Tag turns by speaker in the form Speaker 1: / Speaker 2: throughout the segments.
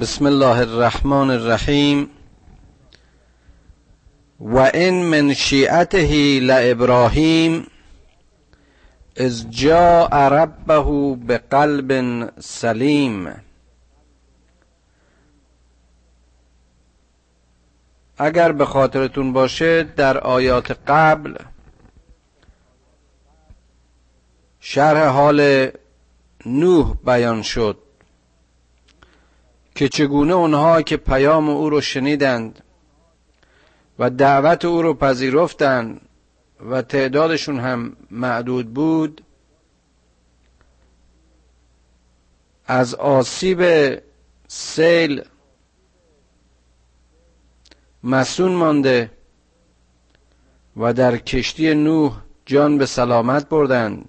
Speaker 1: بسم الله الرحمن الرحیم. و این من شیعته لابراهیم از جاء ربه بقلب سلیم. اگر به خاطرتون باشه در آیات قبل شرح حال نوح بیان شد. که چگونه اونها که پیام او رو شنیدند و دعوت او رو پذیرفتند و تعدادشون هم معدود بود از آسیب سیل مسون مانده و در کشتی نوح جان به سلامت بردند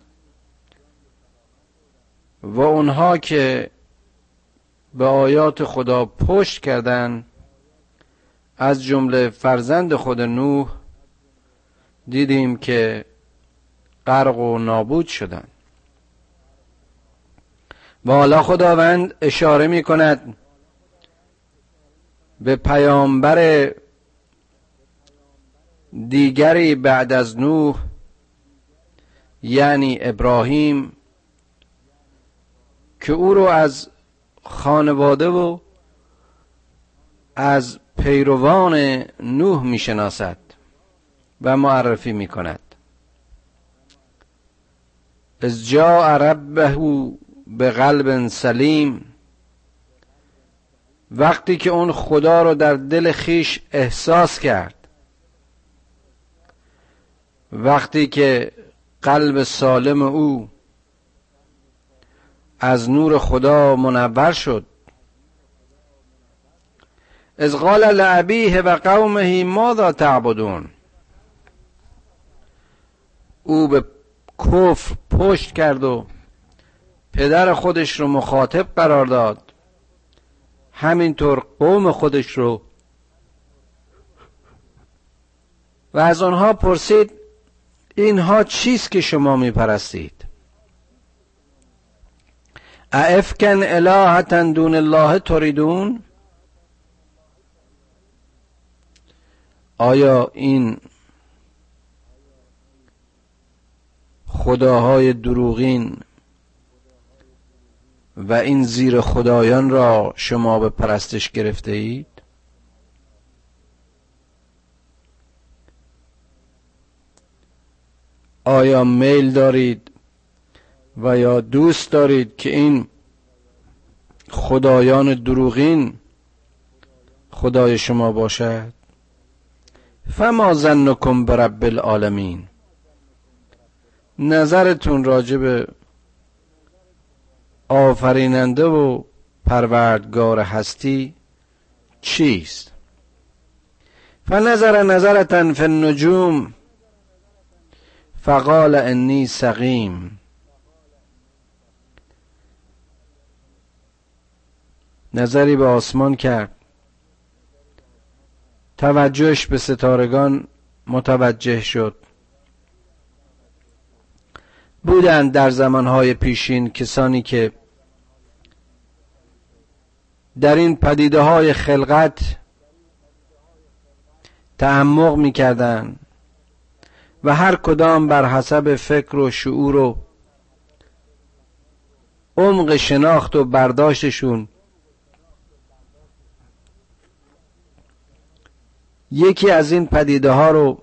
Speaker 1: و اونها که به آیات خدا پشت کردند از جمله فرزند خود نوح دیدیم که غرق و نابود شدند و حالا خداوند اشاره می کند به پیامبر دیگری بعد از نوح یعنی ابراهیم که او رو از خانواده و از پیروان نوح می‌شناسد و معرفی می کند از جا ربه به قلب سلیم وقتی که اون خدا رو در دل خیش احساس کرد وقتی که قلب سالم او از نور خدا منور شد. از قال لعبیه و قومه ماذا تعبدون؟ او به کفر پشت کرد و پدر خودش رو مخاطب قرار داد. همینطور قوم خودش رو. و از آنها پرسید اینها چیست که شما میپرستید؟ افکن الهتا دون الله تریدون آیا این خداهای دروغین و این زیر خدایان را شما به پرستش گرفته اید؟ آیا میل دارید و یا دوست دارید که این خدایان دروغین خدای شما باشد؟ فما ظنکم برب العالمین. نظرتون راجع به آفریننده و پروردگار هستی چیست؟ فنظر نظرتا فی النجوم فقال انی سقیم. نظری به آسمان کرد. توجهش به ستارگان متوجه شد. بودند در زمانهای پیشین کسانی که در این پدیده های خلقت تعمق می‌کردند و هر کدام بر حسب فکر و شعور و عمق شناخت و برداشتشون یکی از این پدیده ها رو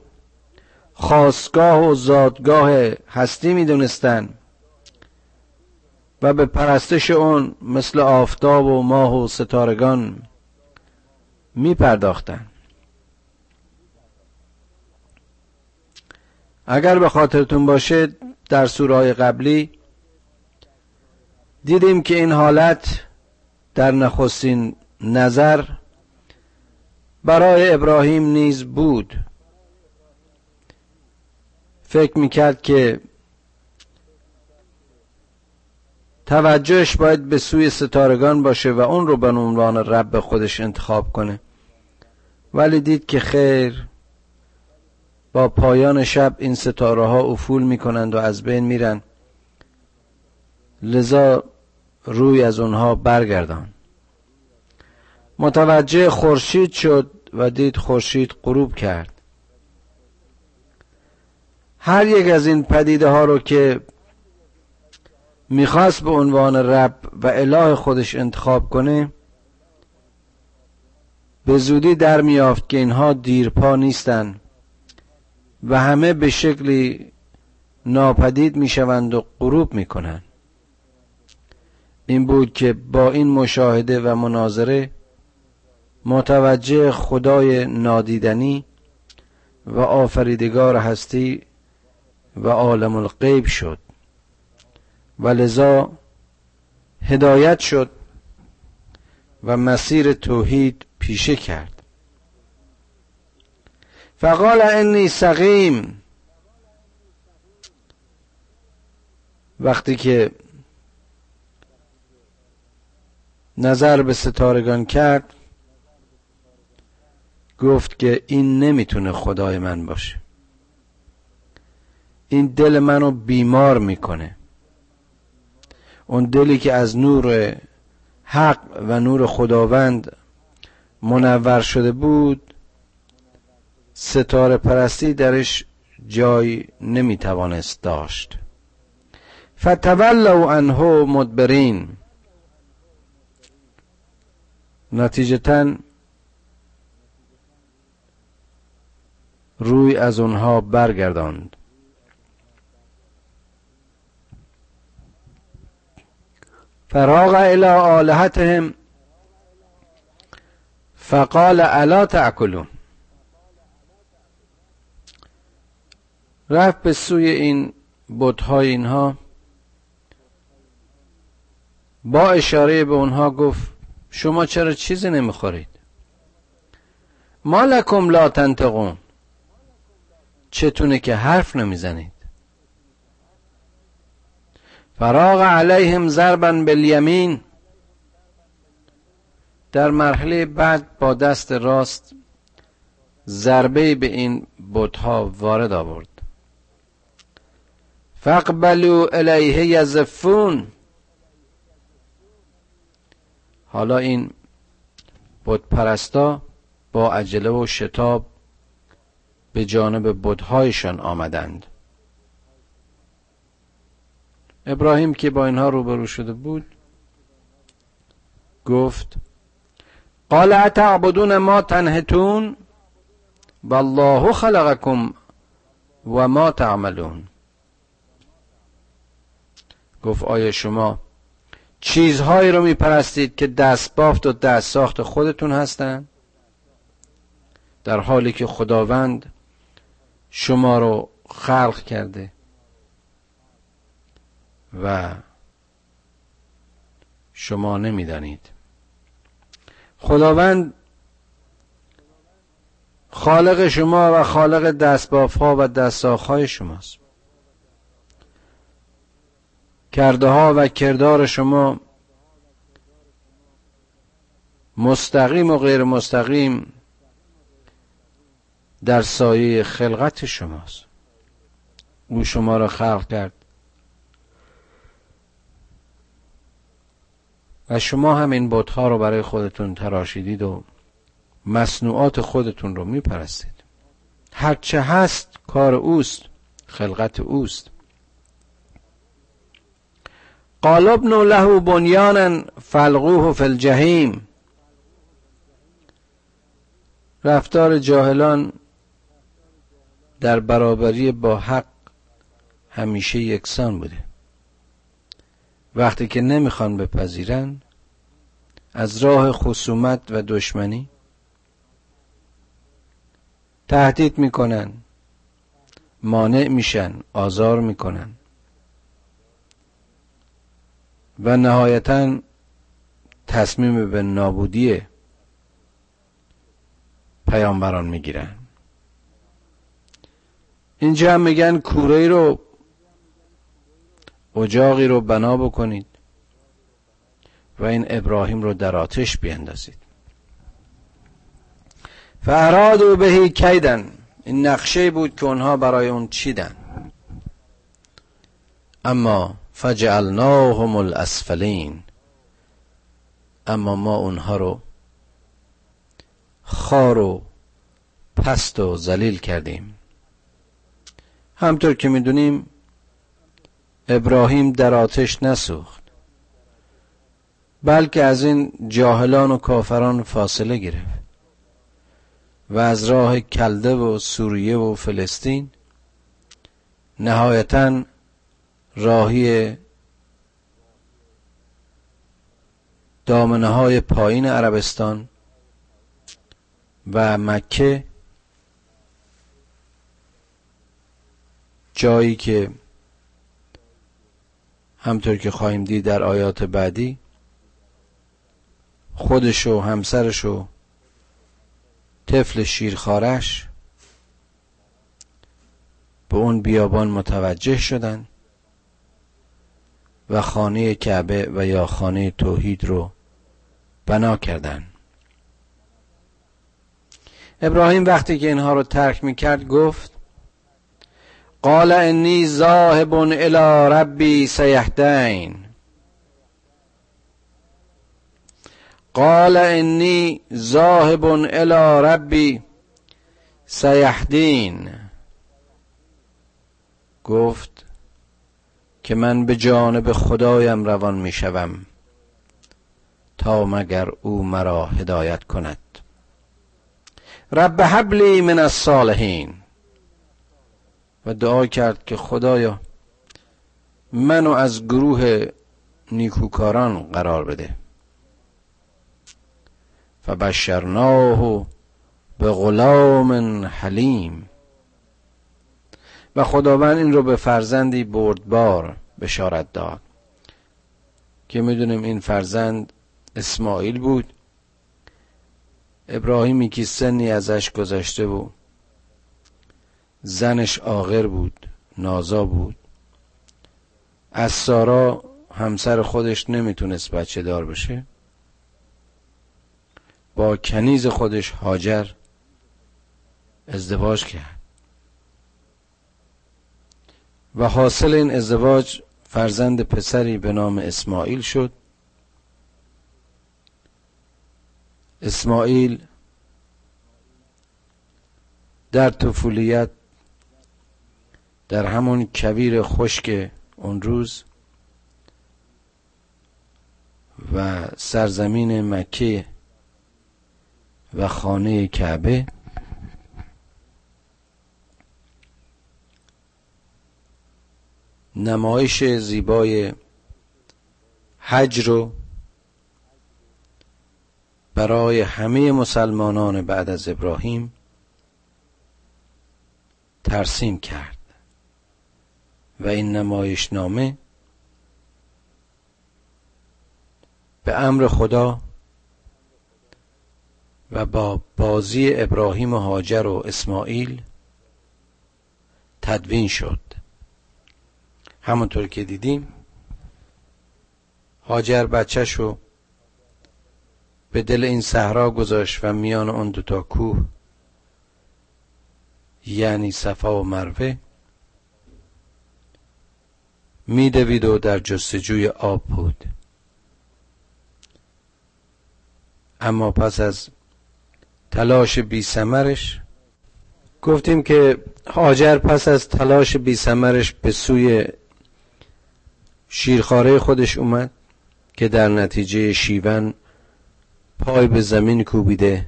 Speaker 1: خواستگاه و زادگاه هستی می دونستن و به پرستش اون مثل آفتاب و ماه و ستارگان می پرداختن. اگر به خاطرتون باشه در سورهای قبلی دیدیم که این حالت در نخستین نظر برای ابراهیم نیز بود. فکر می‌کرد که توجهش باید به سوی ستارگان باشه و اون رو به عنوان رب خودش انتخاب کنه. ولی دید که خیر با پایان شب این ستاره ها افول می‌کنند و از بین میرن. لذا روی از اونها برگردان. متوجه خورشید شد و دید خورشید غروب کرد. هر یک از این پدیده ها رو که می‌خواست به عنوان رب و اله خودش انتخاب کنه به زودی در میافت که اینها دیرپا نیستند و همه به شکلی ناپدید می‌شوند و غروب می‌کنند. این بود که با این مشاهده و مناظره متوجه خدای نادیدنی و آفریدگار هستی و عالم الغیب شد. و لذا هدایت شد و مسیر توحید پیشه کرد. فقال انی سقیم. وقتی که نظر به ستارگان کرد گفت که این نمی‌تونه خدای من باشه. این دل منو بیمار می‌کنه. اون دلی که از نور حق و نور خداوند منور شده بود ستاره پرستی درش جای نمی‌توانست داشت. فتولوا عنه مدبرین. نتیجتا روی از اونها برگرداند. فراغ الى آلهتهم فقال الا تأکلون. رفت به سوی این بتهای اینها. با اشاره به اونها گفت شما چرا چیزی نمی‌خورید؟ ما لکم لا تنتقون چتونه که حرف نمی‌زنید. فراغ علیهم ضربا بالیمین. در مرحله بعد با دست راست ضربه به این بتها وارد آورد. فقبلوا الیه یزفون. حالا این بت پرستا با عجله و شتاب به جانب بتهایشان آمدند. ابراهیم که با اینها روبرو شده بود گفت قال اتعبدون ما تنهتون؟ والله خلقكم و ما تعملون. گفت آیا شما چیزهایی رو میپرستید که دست بافت و دست ساخت خودتون هستند در حالی که خداوند شما رو خلق کرده. و شما نمی‌دانید. خداوند خالق شما و خالق دستباف ها و دستاخ های شماست. کرده ها و کردار شما مستقیم و غیر مستقیم در سایه خلقت شماست. او شما را خلق کرد. و شما هم این بتها رو برای خودتون تراشیدید و مصنوعات خودتون رو میپرستید. هرچه هست کار اوست خلقت اوست. قال ابن له بنیانا فلقوه فی الجحیم. رفتار جاهلان در برابری با حق همیشه یکسان بوده. وقتی که نمی‌خوان بپذیرن از راه خصومت و دشمنی تهدید می‌کنن مانع میشن آزار می‌کنن و نهایتا تصمیم به نابودی پیامبران می‌گیرن. اینجا هم میگن کوره رو اجاقی رو بنا بکنید و این ابراهیم رو در آتش بیندازید. و بهی کیدن. این نقشه بود که اونها برای اون چیدن. اما فجعلناهم الاسفلین. اما ما اونها رو خار و پست و ذلیل کردیم. همطور که می‌دونیم ابراهیم در آتش نسوخت بلکه از این جاهلان و کافران فاصله گرفت و از راه کلده و سوریه و فلسطین نهایتا راهی دامنه های پایین عربستان و مکه جایی که همطور که خواهیم دید در آیات بعدی خودش و همسرش و طفل شیرخارش به اون بیابان متوجه شدند و خانه کعبه و یا خانه توحید رو بنا کردند ابراهیم وقتی که اینها رو ترک می‌کرد گفت قال انی ذاهب الى ربی سیهدین قال انی ذاهب الى ربی سیهدین گفت که من به جانب خدایم روان می شوم تا مگر او مرا هدایت کند. رب حبلی من الصالحین. و دعا کرد که خدایا منو از گروه نیکوکاران قرار بده. فبشرناه به غلام حلیم. و خداوند این رو به فرزندی بردبار بشارت داد. که می‌دونیم این فرزند اسماعیل بود. ابراهیمی که سنی ازش گذشته بود. زنش آغر بود نازا بود. از سارا همسر خودش نمی‌تونست بچه دار بشه. با کنیز خودش هاجر ازدواج کرد. و حاصل این ازدواج فرزند پسری به نام اسماعیل شد. اسماعیل در طفولیت در همون کویر خشک اون روز و سرزمین مکه و خانه کعبه نمایش زیبای حج رو برای همه مسلمانان بعد از ابراهیم ترسیم کرد. و این نمایش نامه به امر خدا و با بازی ابراهیم و هاجر و اسماعیل تدوین شد. همونطور که دیدیم هاجر بچهشو به دل این صحرا گذاشت و میان آن دوتا کوه یعنی صفا و مروه میدوید و در جستجوی آب بود. اما پس از تلاش بی سمرش گفتیم که هاجر پس از تلاش بی سمرش به سوی شیرخاره خودش اومد که در نتیجه شیون پای به زمین کوبیده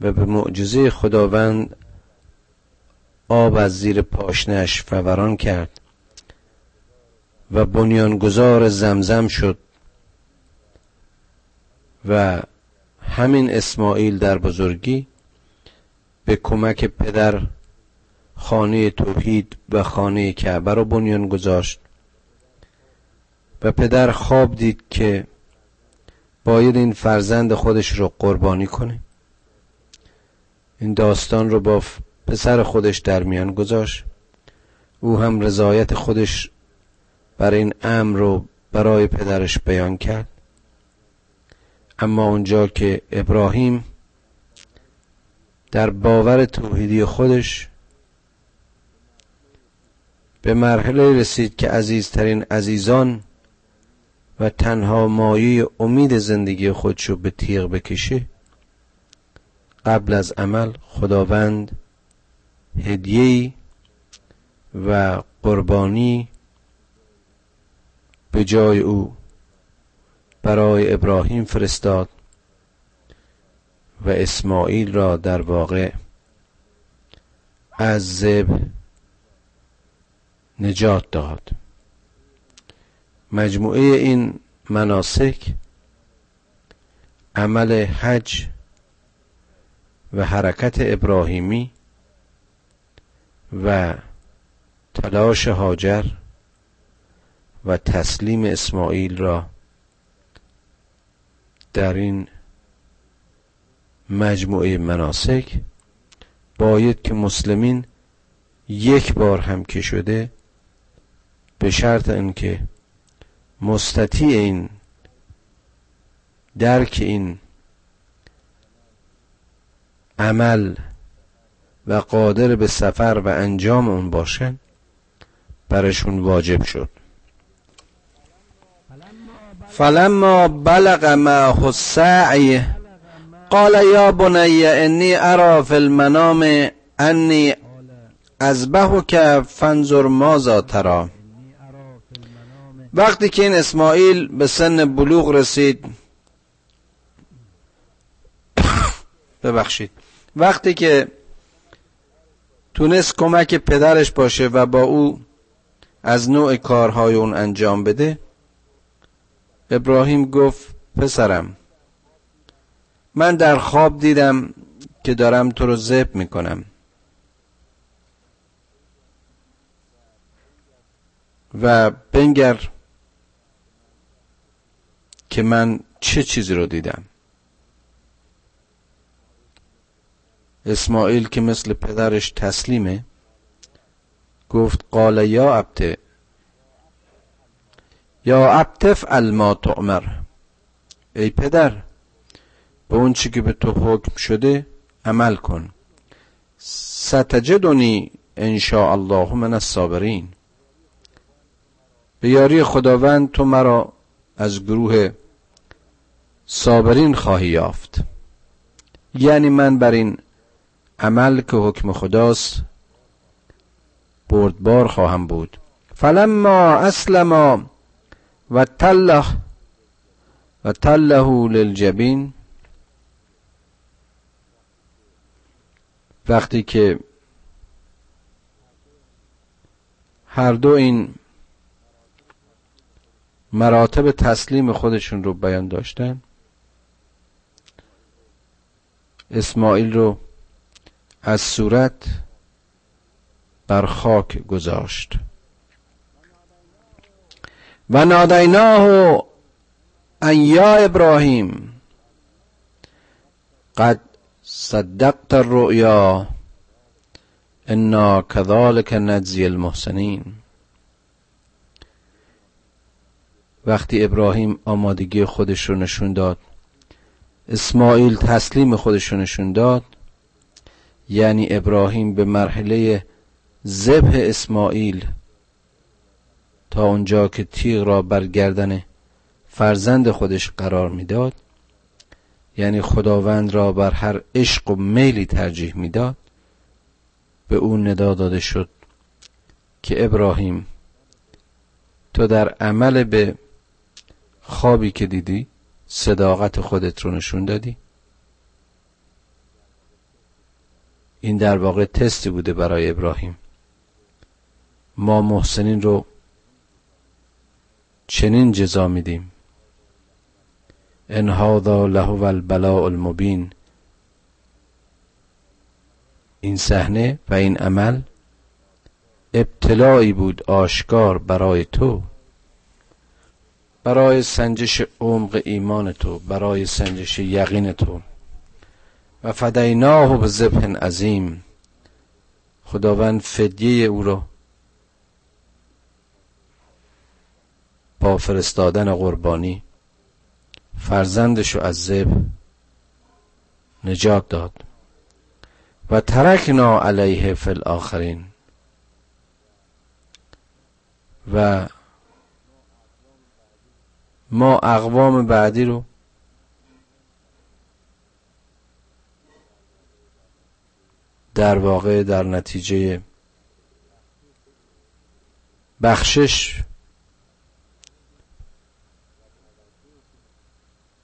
Speaker 1: و به معجزه خداوند آب از زیر پاشنش فوران کرد. و بنیانگذار زمزم شد و همین اسماعیل در بزرگی به کمک پدر خانه توحید و خانه کعبه رو بنیان گذاشت و پدر خواب دید که باید این فرزند خودش رو قربانی کنه. این داستان رو با پسر خودش در میان گذاشت. او هم رضایت خودش بر این امر رو برای پدرش بیان کرد. اما اونجا که ابراهیم در باور توحیدی خودش به مرحله رسید که عزیزترین عزیزان و تنها مایه امید زندگی خودشو به تیغ بکشه قبل از عمل خداوند هدیه و قربانی به جای او برای ابراهیم فرستاد و اسماعیل را در واقع از زب نجات داد. مجموعه این مناسک عمل حج و حرکت ابراهیمی و تلاش هاجر و تسلیم اسماعیل را در این مجموعه مناسک باید که مسلمین یک بار هم که شده به شرط اینکه مستطیع این درک این عمل و قادر به سفر و انجام اون باشن برشون واجب شد. فلما بلغ معه السعی قال یا بنی انی ارى فی المنام انی که فانظر ماذا ترى. وقتی که این اسماعیل به سن بلوغ رسید ببخشید. وقتی که تونست کمک پدرش باشه و با او از نوع کارهای اون انجام بده ابراهیم گفت پسرم من در خواب دیدم که دارم تو رو زب می‌کنم. و بنگر که من چه چیزی رو دیدم؟ اسماعیل که مثل پدرش تسلیمه گفت قال یا عبد یا عبتف الما تعمر. ای پدر به اون چی که به تو حکم شده عمل کن. ستجدنی ان الله من الصابرین. به یاری خداوند تو مرا از گروه صابرین خواهی یافت. یعنی من بر این عمل که حکم خداست بردبار خواهم بود. فلما اسلما و تله و تله للجبین. وقتی که هر دو این مراتب تسلیم خودشون رو بیان داشتن اسماعیل رو از صورت بر خاک گذاشت. و نادیناه ان یا ابراهیم. قد صدقت الرؤیا. انا كذلك نجزی المحسنین. وقتی ابراهیم آمادگی خودش رو نشون داد اسماعیل تسلیم خودش رو نشون داد یعنی ابراهیم به مرحله ذبح اسماعیل تا اونجا که تیغ را بر گردن فرزند خودش قرار می‌داد یعنی خداوند را بر هر عشق و میلی ترجیح می‌داد به او ندا داده شد که ابراهیم تو در عمل به خوابی که دیدی صداقت خودت رو نشون دادی؟ این در واقع تستی بوده برای ابراهیم. ما محسنین رو چنین جزا میدیم. ان هذا له البلاء المبین. این صحنه و این عمل ابتلایی بود آشکار برای تو برای سنجش عمق ایمان تو برای سنجش یقین تو. و فدیناه به ذبح عظیم. خداوند فدیه او را فرستادن قربانی فرزندش از زب نجات داد. و ترکنا علیه فی الاخرین. و ما اقوام بعدی رو در واقع در نتیجه بخشش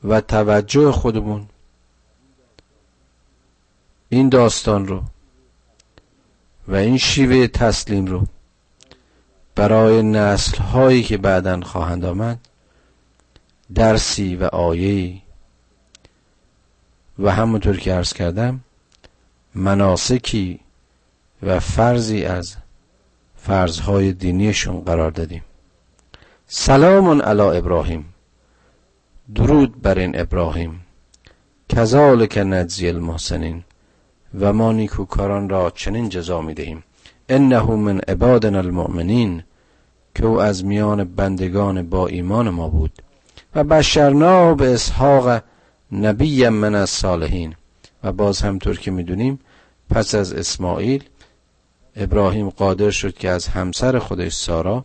Speaker 1: و توجه خودمون این داستان رو و این شیوه تسلیم رو برای نسل هایی که بعدا خواهند آمد درسی و آیهی و همونطور که عرض کردم مناسکی و فرضی از فرضهای دینیشون قرار دادیم. سلام علی ابراهیم. درود بر این ابراهیم. کذالک نجزی المحسنین. و ما نیکوکاران را چنین جزا می دهیم انه من عبادنا المؤمنین که او از میان بندگان با ایمان ما بود. و بشرنا به اسحاق نبی من از صالحین و باز همطور که می‌دونیم پس از اسماعیل ابراهیم قادر شد که از همسر خودش سارا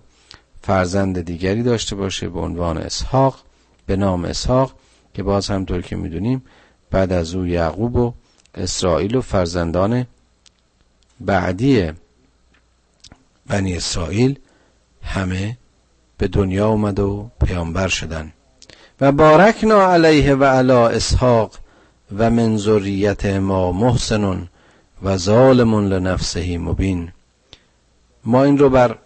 Speaker 1: فرزند دیگری داشته باشه به عنوان اسحاق. به نام اسحاق که باز همطور که می‌دونیم بعد از او یعقوب و اسرائیل و فرزندان بعدی بنی اسرائیل همه به دنیا اومد و پیامبر شدن. و بارکنا علیه و علا اسحاق و من ذریت ما محسن و ظالم لنفسه مبین. ما این رو بر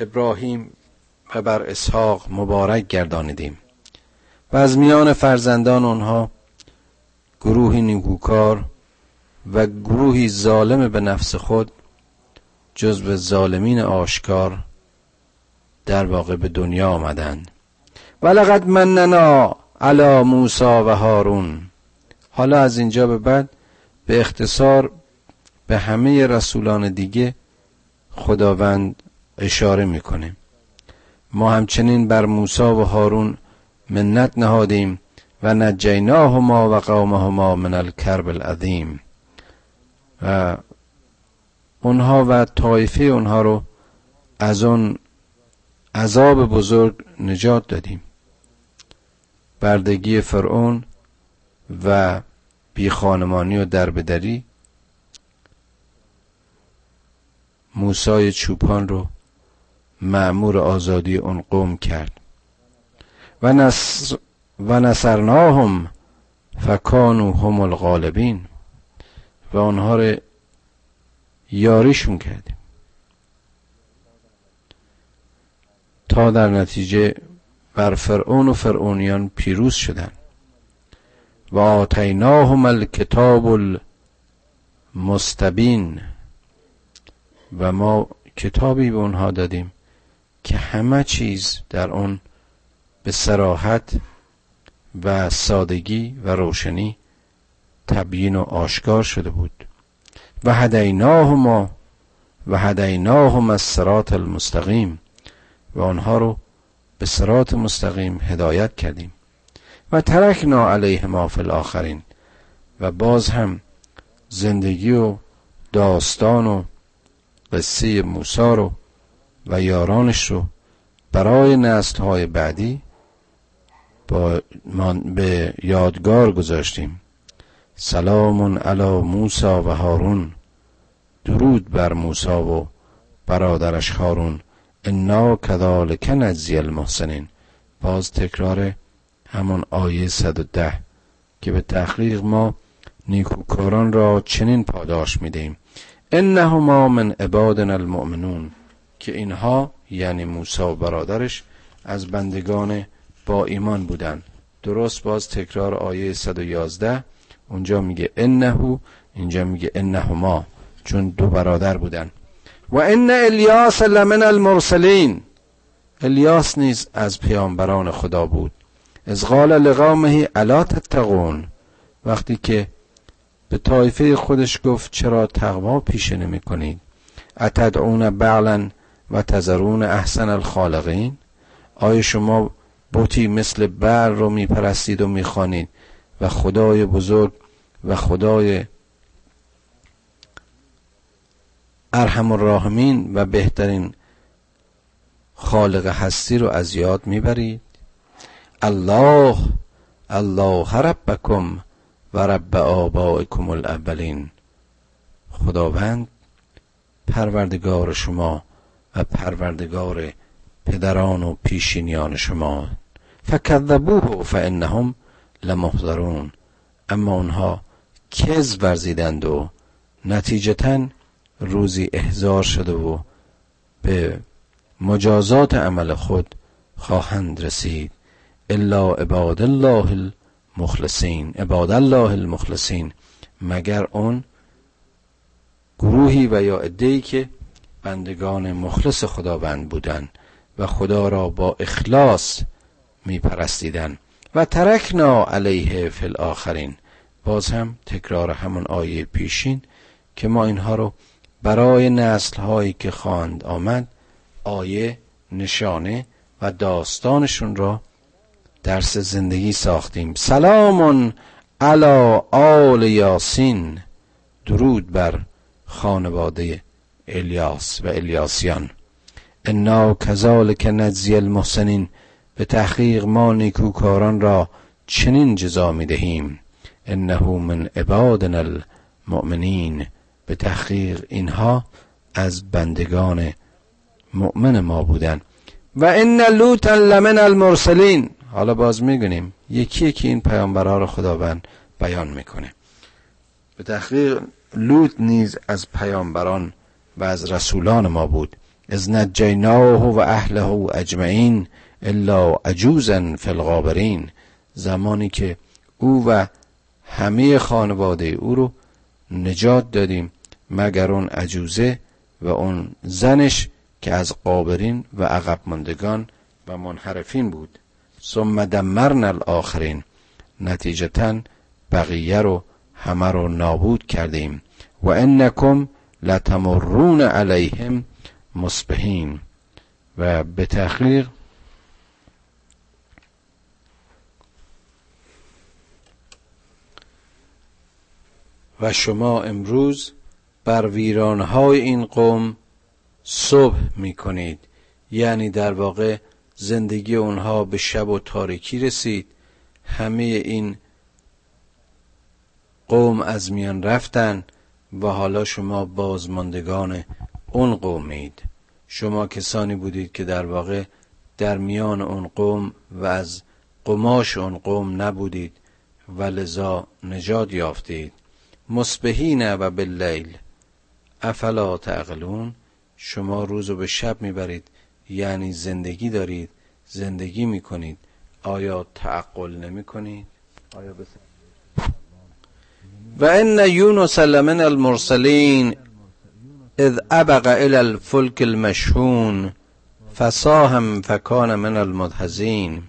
Speaker 1: ابراهیم و بر اسحاق مبارک گردانیدیم. و از میان فرزندان آنها گروهی نیکوکار و گروهی ظالم به نفس خود جزو ظالمین آشکار در واقع به دنیا آمدند. ولقد مننا علی موسی و هارون. حالا از اینجا به بعد به اختصار به همه رسولان دیگه خداوند اشاره می‌کنه. ما همچنین بر موسی و هارون منت نهادیم و نجیناهما و قومهما من الکرب العظیم. و اونها و طایفه اونها رو از اون عذاب بزرگ نجات دادیم. بردگی فرعون و بیخانمانی و دربدری موسای چوپان رو معمور آزادی اون قوم کرد. و, نصر و نصرناهم فکانو هم الغالبین. و آنها رو یاریشون کردیم. تا در نتیجه بر فرعون و فرعونیان پیروز شدند و آتیناهم الکتاب المستبین. و ما کتابی به اونها دادیم که همه چیز در اون به سراحت و سادگی و روشنی تبیین و آشکار شده بود. و هدیناهما و هدیناهم از سرات المستقیم و آنها رو به سرات مستقیم هدایت کردیم. و ترکنا علیه ما فی الاخرین و باز هم زندگی و داستان و قصه موسی رو و یارانش رو برای نسل های بعدی با به یادگار گذاشتیم. سلام علی موسی و هارون. درود بر موسی و برادرش هارون. انا کذالک نجزی المحسنین. باز تکرار همون آیه 110 که به تحقیق ما نیکوکاران را چنین پاداش می‌دهیم. انهما من عبادنا المؤمنون. که اینها یعنی موسی و برادرش از بندگان با ایمان بودن. درست باز تکرار آیه 111 اونجا میگه انهو اینجا میگه انهما چون دو برادر بودن. و ان الیاس لمن المرسلین. الیاس نیز از پیامبران خدا بود. از قال لقومه الا تتقون. وقتی که به طایفه خودش گفت چرا تقوا پیشه نمی کنید؟ اتدعون بعلا و تذرون احسن الخالقین؟ آیا شما بوتی مثل بر رو میپرستید و می‌خوانید و خدای بزرگ و خدای ارحم الراحمین و بهترین خالق هستی رو از یاد می‌برید. الله الله ربکم و رب آبائکم الاولین. خداوند پروردگار شما و پروردگار پدران و پیشینیان شما فکذبوه فانهم لمحضرون. اما اونها کز ورزیدند و نتیجتا روزی احضار شده و به مجازات عمل خود خواهند رسید. الا عباد الله المخلصین. عباد الله المخلصین. مگر اون گروهی و یا عده‌ای که بندگان مخلص خداوند بودند و خدا را با اخلاص میپرستیدند و ترکنا علیه فی الاخرین. باز هم تکرار همون آیه پیشین که ما اینها رو برای نسل هایی که خواند آمد آیه نشانه و داستانشون را درس زندگی ساختیم. سلام علی آل یاسین. درود بر خانواده الیاس و الیاسیان. انا کذالک نجزی المحسنین. به تحقیق ما نیکوکاران را چنین جزا می دهیم. انه من عبادنا المؤمنین. به تحقیق اینها از بندگان مؤمن ما بودن. و ان لوطا لمن المرسلین. حالا باز میگونیم یکی یکی این پیامبرها رو خداوند بیان می‌کنه. به تحقیق لوط نیز از پیامبران و از رسولان ما بود. از نجیناه و اهله اجمعین. الا عجوزا فی الغابرین. زمانی که او و همه خانواده او رو نجات دادیم مگر اون عجوزه و اون زنش که از قابرین و عقب ماندگان و منحرفین بود. ثم دمرنا الاخرین نتیجتا بقیه رو همه رو نابود کردیم. و انکم لتمرون علیهم مصبحین. و به تحقیق و شما امروز بر ویرانهای این قوم صبح می کنید یعنی در واقع زندگی اونها به شب و تاریکی رسید. همه این قوم از میان رفتن و حالا شما بازماندگان اون قومید. شما کسانی بودید که در واقع در میان اون قوم و از قماش اون قوم نبودید و لذا نجات یافتید. مصبحین و باللیل. افلا تعقلون؟ شما روز به شب می‌برید. یعنی زندگی دارید زندگی می‌کنید. آیا تعقل نمی کنید آیا و ان یونس لمن المرسلین اذ ابق الى الفلك المشحون فساهم فکان من المدهزین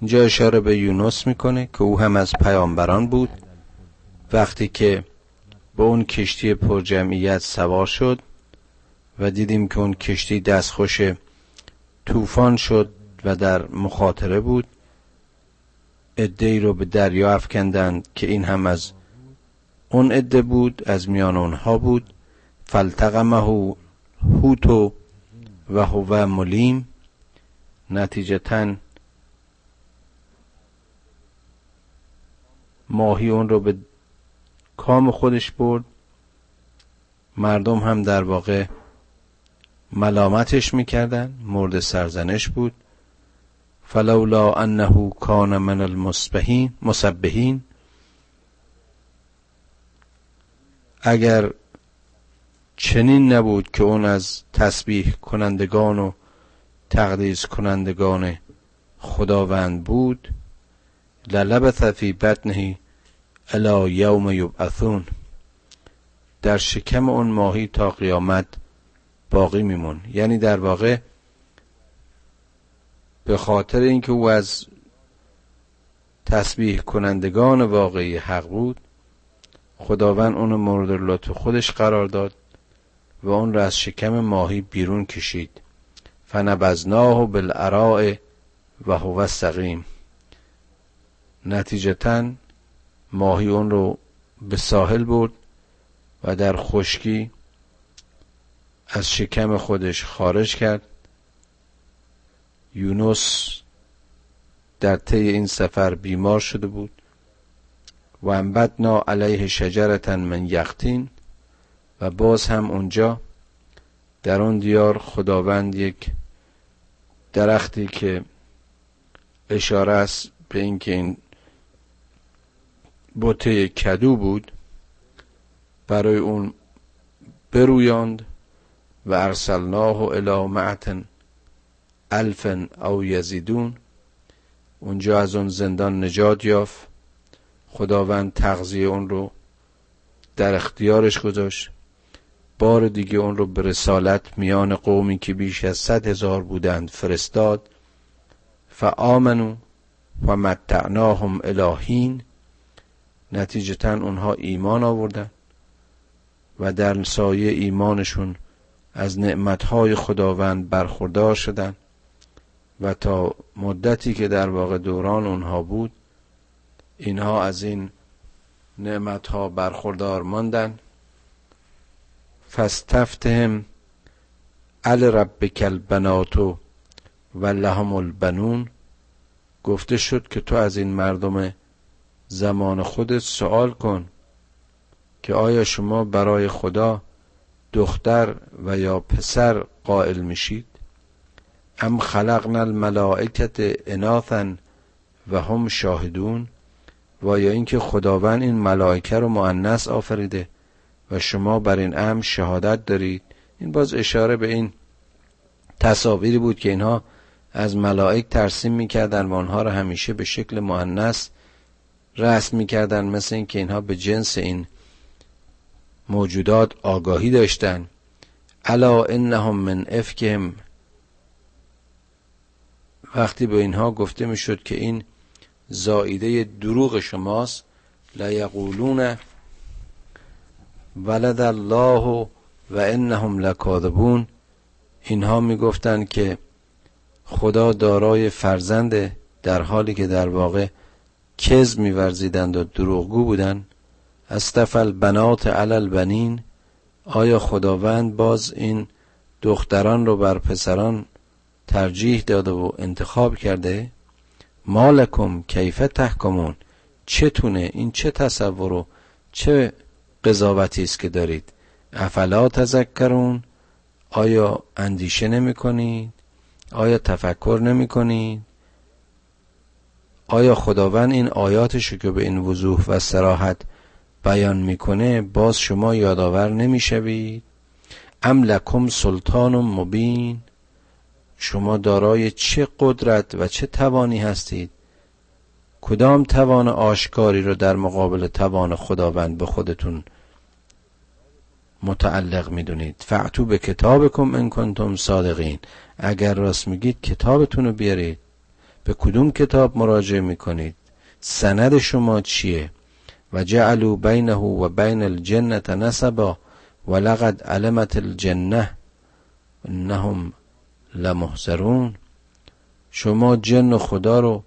Speaker 1: اینجا اشاره به یونس می‌کنه که او هم از پیامبران بود. وقتی که به اون کشتی پرجمعیت سوار شد و دیدیم که اون کشتی دستخوش طوفان شد و در مخاطره بود ای رو به دریا افکندند که این هم از اون عده بود از میان اونها بود. فلتقمه هوتو و هو ملیم. نتیجتا ماهی اون رو به کام خودش برد. مردم هم در واقع ملامتش می‌کردن مورد سرزنش بود. فلولا انه کان من المسبحین مسبحین. اگر چنین نبود که اون از تسبیح کنندگان و تقدیس کنندگان خداوند بود للبث فی بطنه الا یوم یبعثون. در شکم اون ماهی تا قیامت باقی میمون. یعنی در واقع به خاطر اینکه او از تسبیح کنندگان واقعی حق بود خداوند اون مورد لطف خودش قرار داد و اون را از شکم ماهی بیرون کشید. فنبذناه بالعراء و هو سقیم نتیجتا ماهی اون رو به ساحل برد و در خشکی از شکم خودش خارج کرد. یونس در طی این سفر بیمار شده بود. و انبتنا علیه شجرتا من یختین و باز هم اونجا در اون دیار خداوند یک درختی که اشاره است به اینکه این بوته کدو بود برای اون برویاند و ارسلناه الى معتن الفن او یزیدون. اونجا از اون زندان نجات یافت. خداوند تغذیه اون رو در اختیارش گذاشت. بار دیگه اون رو به رسالت میان قومی که بیش از صد هزار بودند فرستاد. فآمنو و متعناهم الهین نتیجتا اونها ایمان آوردن و در سایه ایمانشون از نعمتهای خداوند برخوردار شدن و تا مدتی که در واقع دوران اونها بود اینها از این نعمتها برخوردار ماندن. فستفتهم ال ربک البنات و لهم البنون. گفته شد که تو از این مردم زمان خودت سوال کن که آیا شما برای خدا دختر و یا پسر قائل میشید؟ ام خلقنا الملائکت اناثا و هم شاهدون؟ و یا اینکه خداوند این ملائکه رو مؤنث آفریده و شما بر این امر شهادت دارید؟ این باز اشاره به این تصاویری بود که اینها از ملائک ترسیم می‌کردن و آنها را همیشه به شکل مؤنث رسم می‌کردن مثل اینکه اینها به جنس این موجودات آگاهی داشتن. الا انهم من افکهم. وقتی به اینها گفته می‌شد که این زائیده دروغ شماست لیقولون ولد الله و انهم لکاذبون. اینها می‌گفتند که خدا دارای فرزند در حالی که در واقع کز میورزیدند و دروغگو بودند. استفل بنات علل بنین آیا خداوند باز این دختران رو بر پسران ترجیح داده و انتخاب کرده؟ مالکم کیف تحکمون. چتونه؟ این چه تصور و چه قضاوتی است که دارید؟ افلا تذکرون؟ آیا اندیشه نمی کنید آیا تفکر نمی کنید آیا خداوند این آیاتشو که به این وضوح و سراحت بیان می‌کنه باز شما یادآور نمی‌شوید؟ ام لکم سلطان مبین. شما دارای چه قدرت و چه توانی هستید؟ کدام توان آشکاری رو در مقابل توان خداوند به خودتون متعلق می‌دونید؟ فعتو به کتابکم ان کنتم صادقین. اگر راست میگید کتابتون رو بیارید. به کدوم کتاب مراجعه می‌کنید؟ سند شما چیه؟ و جعلوا بینه و بین الجنه نسبا و لقد علمت الجنه انهم لمحذرون شما جن و خدا رو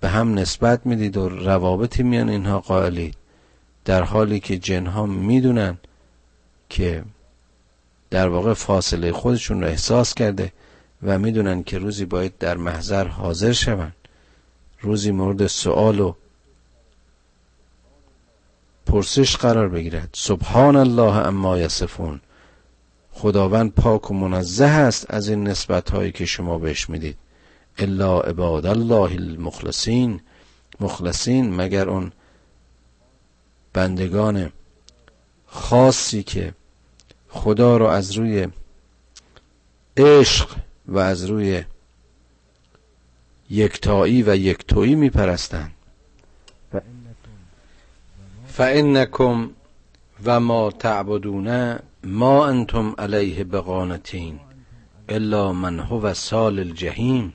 Speaker 1: به هم نسبت می‌دید و روابطی میان اینها قائلید در حالی که جنها می‌دونن که در واقع فاصله خودشون رو احساس کرده و می‌دونن که روزی باید در محضر حاضر شوند. روزی مورد سوال و پرسش قرار بگیرد. سبحان الله اما یصفون. خداوند پاک و منزه است از این نسبت هایی که شما بهش می‌دید. الا عباد الله المخلصین. مخلصین مگر اون بندگان خاصی که خدا رو از روی عشق و از روی یکتایی و یکتویی میپرستند. فانکم و ما تعبدون ما انتم علیه بقانتین الا من هو سال الجحیم.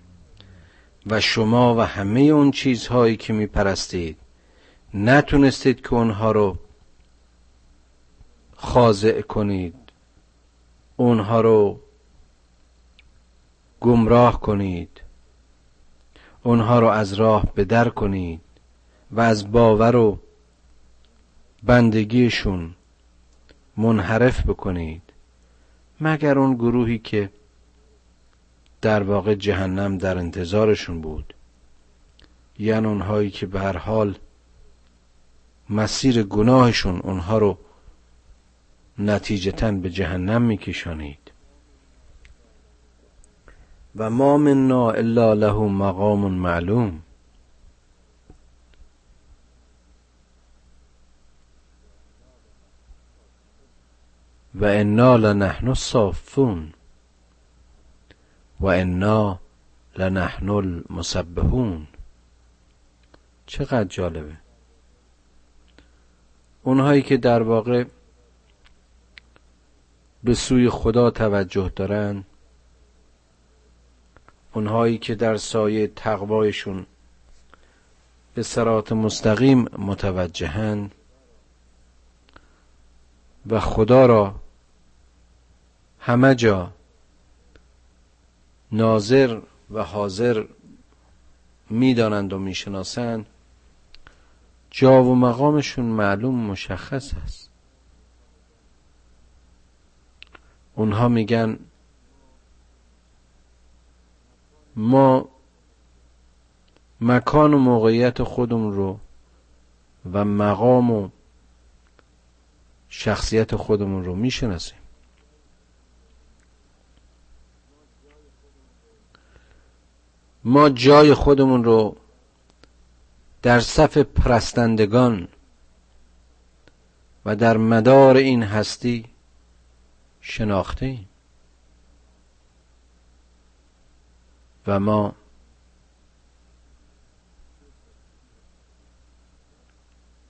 Speaker 1: و شما و همه اون چیزهایی که میپرستید نتونستید که اونها رو خاضع کنید. اونها رو گمراه کنید. اونها رو از راه بدر کنید و از باور و بندگیشون منحرف بکنید مگر اون گروهی که در واقع جهنم در انتظارشون بود یعنی اونهایی که به هر حال مسیر گناهشون اونها رو نتیجتا به جهنم میکشانید. و ما منا الا له مقام معلوم. و انا لنحن الصافون. و انا لنحن المسبحون. چقدر جالبه. اونهایی که در واقع به سوی خدا توجه دارن اونهایی که در سایه تقوایشون به سرات مستقیم متوجهن و خدا را همه جا ناظر و حاضر می‌دانند و می‌شناسند جا و مقامشون معلوم مشخص است. اونها میگن ما مکان و موقعیت خودمون رو و مقام و شخصیت خودمون رو می‌شناسیم. ما جای خودمون رو در صف پرستندگان و در مدار این هستی شناخته و ما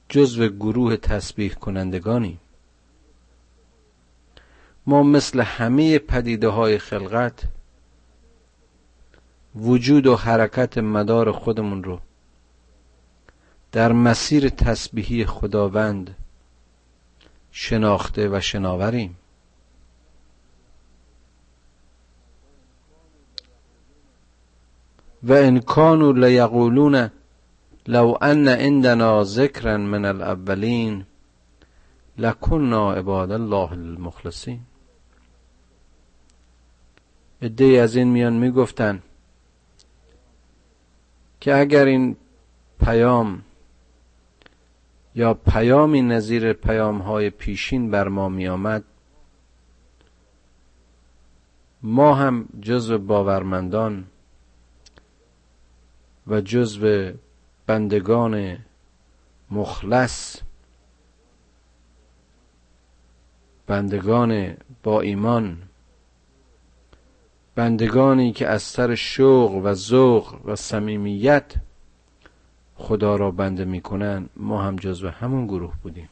Speaker 1: جزو گروه تسبیح کنندگانیم. ما مثل همه پدیده های خلقت وجود و حرکت مدار خودمون رو در مسیر تسبیحی خداوند شناخته و شناوریم. و ان کانوا لیقولون لو ان عندنا ذکرا من الاولین لکنا عباد الله المخلصین. عده از این میان می‌گفتن که اگر این پیام یا پیامی نظیر پیام های پیشین بر ما می آمد ما هم جزو باورمندان و جزو بندگان مخلص بندگان با ایمان بندگانی که از سر شوق و ذوق و صمیمیت خدا را بنده می‌کنن ما هم جزو همون گروه بودیم.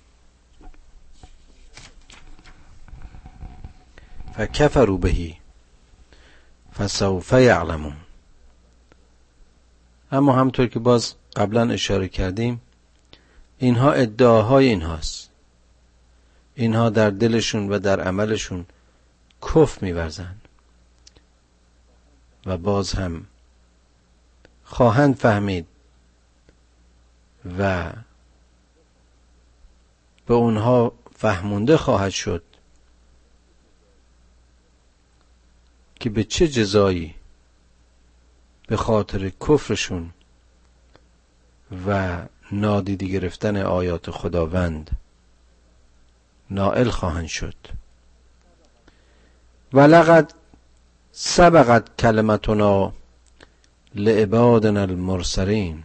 Speaker 1: فکفروا بهی فسوف یعلمون. اما همطور که باز قبلا اشاره کردیم اینها ادعاهای اینهاست. اینها در دلشون و در عملشون کف میورزند و باز هم خواهند فهمید و به اونها فهمونده خواهد شد که به چه جزایی به خاطر کفرشون و نادیدی گرفتن آیات خداوند نائل خواهند شد. ولقد سبقت کلمتنا لعبادنا المرسلین.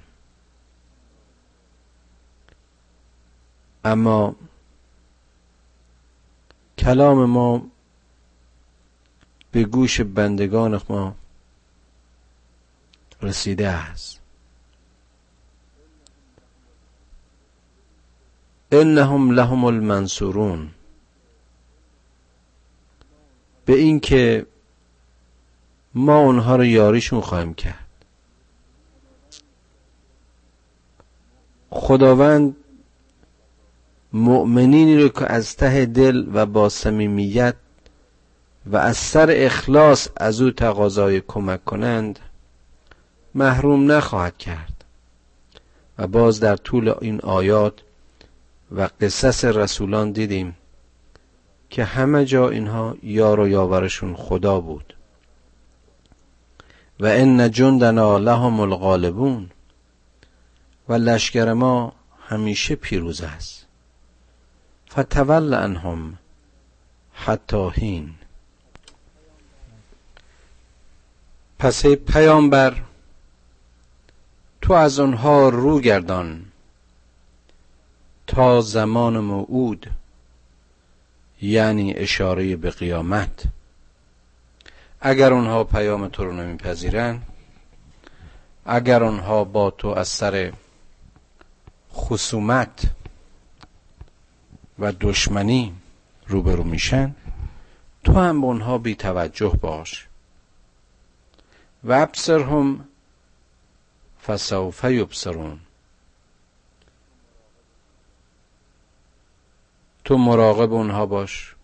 Speaker 1: اما کلام ما به گوش بندگان ما رسیده است. انهم لهم المنصورون. به اینکه ما اونها رو یاریشون خواهیم کرد. خداوند مؤمنینی رو که از ته دل و با صمیمیت و از سر اخلاص از او تقاضای کمک کنند محروم نخواهد کرد. و باز در طول این آیات و قصص رسولان دیدیم که همه جا اینها یار و یاورشون خدا بود. و ان جندنا لهم الغالبون. و لشکر ما همیشه پیروز است. فتول عنهم حتی هین پس پیامبر تو از آنها رو گردان تا زمان موعود یعنی اشاره به قیامت. اگر اونها پیام تو رو نمیپذیرن اگر اونها با تو از سر خصومت و دشمنی روبرو میشن تو هم به اونها بی توجه باش. و ابصرهم فسوف یبصرون. تو مراقب اونها باش.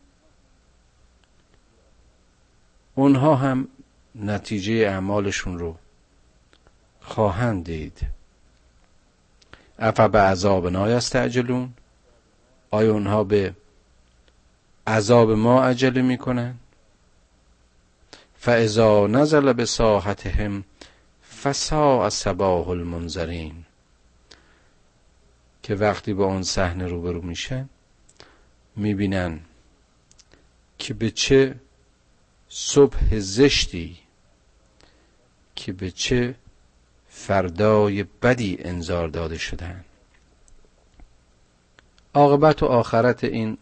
Speaker 1: اونها هم نتیجه اعمالشون رو خواهند دید. افا به عذاب نایستعجلون آیا اونها به عذاب ما عجله می‌کنن؟ فاذا نزل به ساحتهم فساء صباح المنذرین که وقتی با اون صحنه روبرو میشن می‌بینن که به چه صبح زشتی که به چه فردای بدی انذار داده شدن. عاقبت و آخرت این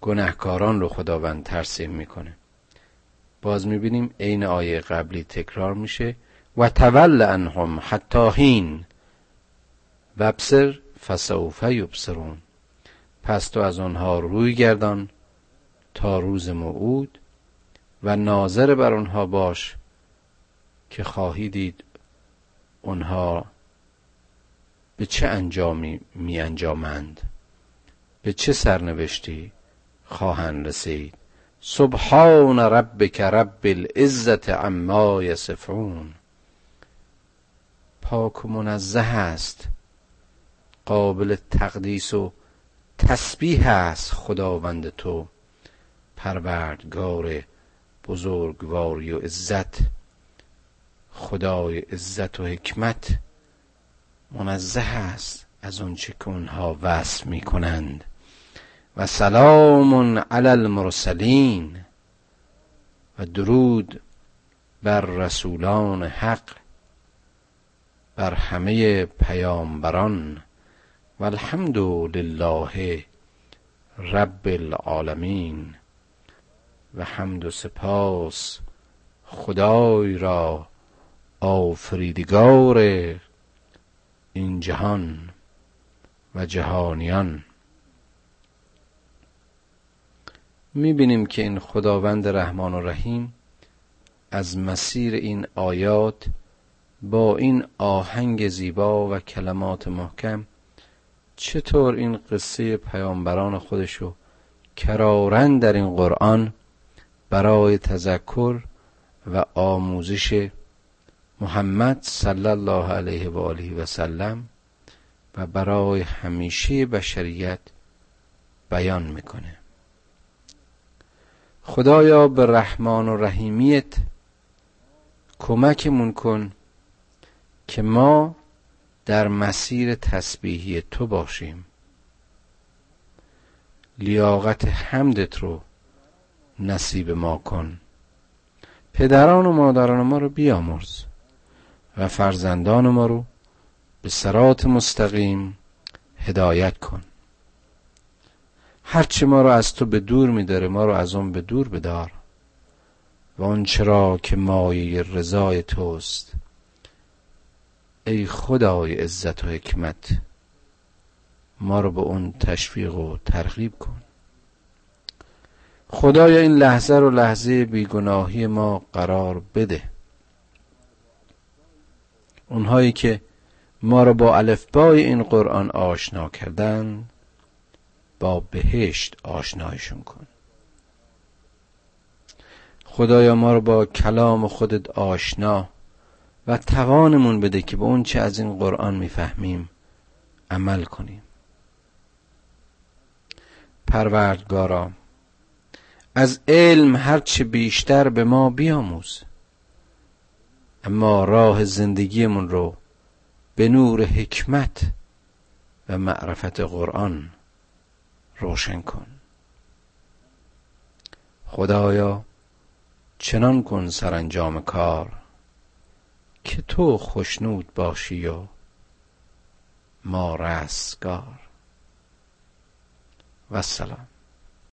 Speaker 1: گناهکاران رو خداوند ترسیم می‌کنه. باز می‌بینیم عین آیه قبلی تکرار میشه و تول انهم حتی هین وبسر فسوف یبصرون. پس تو از آنها روی گردان تا روز موعود و ناظر بر آنها باش که خواهی دید آنها به چه انجامی می انجامند به چه سرنوشتی خواهند رسید. سبحان ربک رب العزت عما یصفون. پاک و منزه است. قابل تقدیس و تسبیح است خداوند تو. پروردگار بزرگواری و عزت خدای عزت و حکمت منزه است از اونچه که اونها وصف می کنند و سلام علی المرسلین و درود بر رسولان حق بر همه پیامبران و الحمد لله رب العالمین و حمد و سپاس خدای را آفریدگار این جهان و جهانیان. می‌بینیم که این خداوند رحمان و رحیم از مسیر این آیات با این آهنگ زیبا و کلمات محکم چطور این قصه پیامبران خودشو کرارن در این قرآن برای تذکر و آموزش محمد صلی الله علیه و آله و سلم و برای همیشه بشریت بیان می‌کنه. خدایا به رحمان و رحیمیت کمکمون کن که ما در مسیر تسبیحی تو باشیم. لیاقت حمدت رو نصیب ما کن. پدران و مادران ما رو بیامرز و فرزندان ما رو به سرات مستقیم هدایت کن. هرچه ما رو از تو به دور میداره ما رو از اون به دور بدار. و آنچه چرا که مایه رضای توست. ای خدای عزت و حکمت ما رو به اون تشویق و ترغیب کن. خدایا این لحظه رو لحظه بیگناهی ما قرار بده. اونهایی که ما رو با الفبای این قرآن آشنا کردن با بهشت آشنایشون کن. خدایا ما رو با کلام خودت آشنا و توانمون بده که به اون چه از این قرآن می‌فهمیم عمل کنیم. پروردگارا از علم هرچه بیشتر به ما بیاموز. اما راه زندگیمون رو به نور حکمت و معرفت قرآن روشن کن. خدایا چنان کن سرانجام کار که تو خشنود باشی و ما رستگار. و السلام